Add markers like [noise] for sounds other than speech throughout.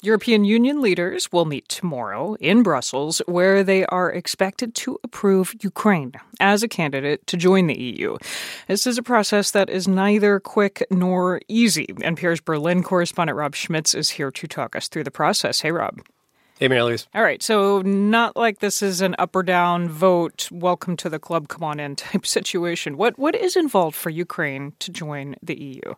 European Union leaders will meet tomorrow in Brussels, where they are expected to approve Ukraine as a candidate to join the EU. This is a process that is neither quick nor easy. NPR's Berlin correspondent Rob Schmitz is here to talk us through the process. Hey, Rob. Hey, Mary Louise. All right, so not like this is an up or down vote, welcome to the club, come on in [laughs] type situation. What what is involved for Ukraine to join the EU?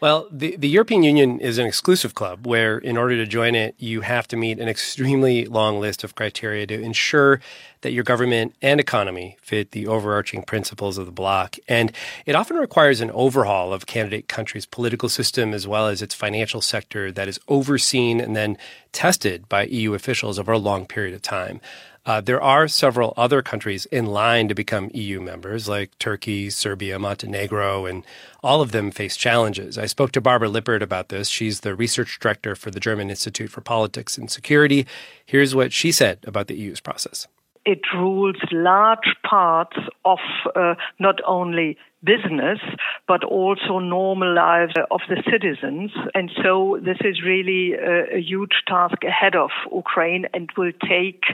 Well, the, the European Union is an exclusive club where, in order to join it, you have to meet an extremely long list of criteria to ensure that your government and economy fit the overarching principles of the bloc. And it often requires an overhaul of candidate countries' political system as well as its financial sector that is overseen and then tested by EU officials over a long period of time. Uh, there are several other countries in line to become EU members, like Turkey, Serbia, Montenegro, and all of them face challenges. I spoke to Barbara Lippert about this. She's the research director for the German Institute for Politics and Security. Here's what she said about the EU's process it rules large parts of uh, not only business but also normal lives of the citizens and so this is really a, a huge task ahead of Ukraine and will take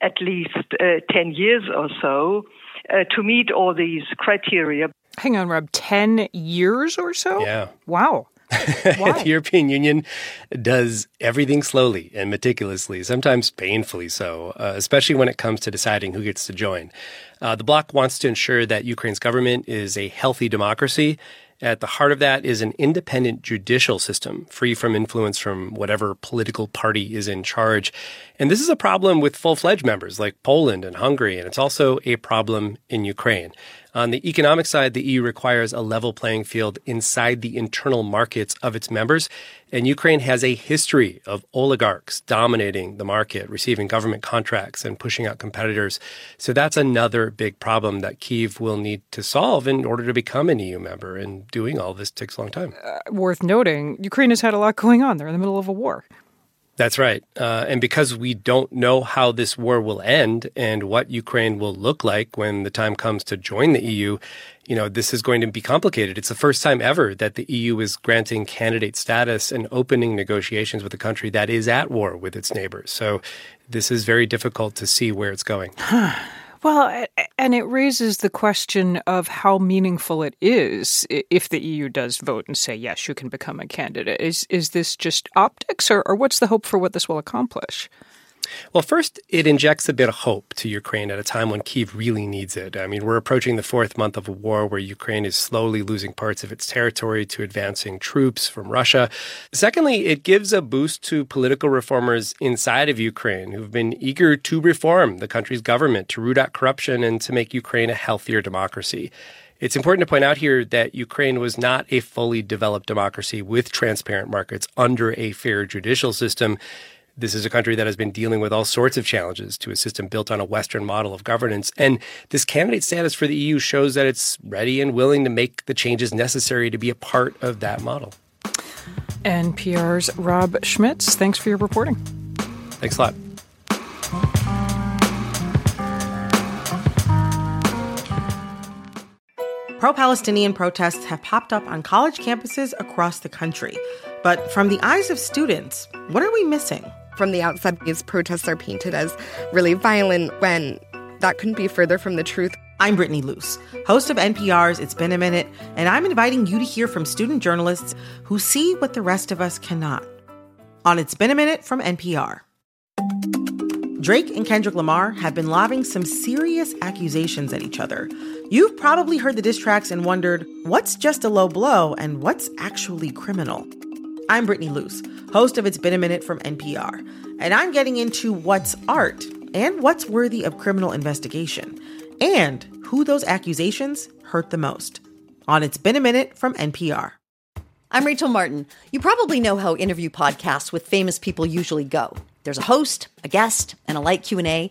at least uh, 10 years or so uh, to meet all these criteria hang on rob 10 years or so yeah wow [laughs] the European Union does everything slowly and meticulously, sometimes painfully so, uh, especially when it comes to deciding who gets to join. Uh, the bloc wants to ensure that Ukraine's government is a healthy democracy. At the heart of that is an independent judicial system, free from influence from whatever political party is in charge. And this is a problem with full fledged members like Poland and Hungary, and it's also a problem in Ukraine. On the economic side, the EU requires a level playing field inside the internal markets of its members. And Ukraine has a history of oligarchs dominating the market, receiving government contracts and pushing out competitors. So that's another big problem that Kiev will need to solve in order to become an EU member. And doing all this takes a long time. Uh, worth noting, Ukraine has had a lot going on. They're in the middle of a war. That's right. Uh, and because we don't know how this war will end and what Ukraine will look like when the time comes to join the EU, you know, this is going to be complicated. It's the first time ever that the EU is granting candidate status and opening negotiations with a country that is at war with its neighbors. So this is very difficult to see where it's going. Well, and it raises the question of how meaningful it is if the EU does vote and say, yes, you can become a candidate. Is, is this just optics, or, or what's the hope for what this will accomplish? Well, first, it injects a bit of hope to Ukraine at a time when Kiev really needs it. I mean, we're approaching the fourth month of a war where Ukraine is slowly losing parts of its territory to advancing troops from Russia. Secondly, it gives a boost to political reformers inside of Ukraine who've been eager to reform the country's government, to root out corruption, and to make Ukraine a healthier democracy. It's important to point out here that Ukraine was not a fully developed democracy with transparent markets under a fair judicial system. This is a country that has been dealing with all sorts of challenges to a system built on a Western model of governance. And this candidate status for the EU shows that it's ready and willing to make the changes necessary to be a part of that model. NPR's Rob Schmitz, thanks for your reporting. Thanks a lot. Pro Palestinian protests have popped up on college campuses across the country. But from the eyes of students, what are we missing? From the outside, these protests are painted as really violent when that couldn't be further from the truth. I'm Brittany Luce, host of NPR's It's Been a Minute, and I'm inviting you to hear from student journalists who see what the rest of us cannot. On It's Been a Minute from NPR. Drake and Kendrick Lamar have been lobbing some serious accusations at each other. You've probably heard the diss tracks and wondered what's just a low blow and what's actually criminal. I'm Brittany Luce, host of It's Been a Minute from NPR, and I'm getting into what's art and what's worthy of criminal investigation, and who those accusations hurt the most. On It's Been a Minute from NPR. I'm Rachel Martin. You probably know how interview podcasts with famous people usually go. There's a host, a guest, and a light Q&A.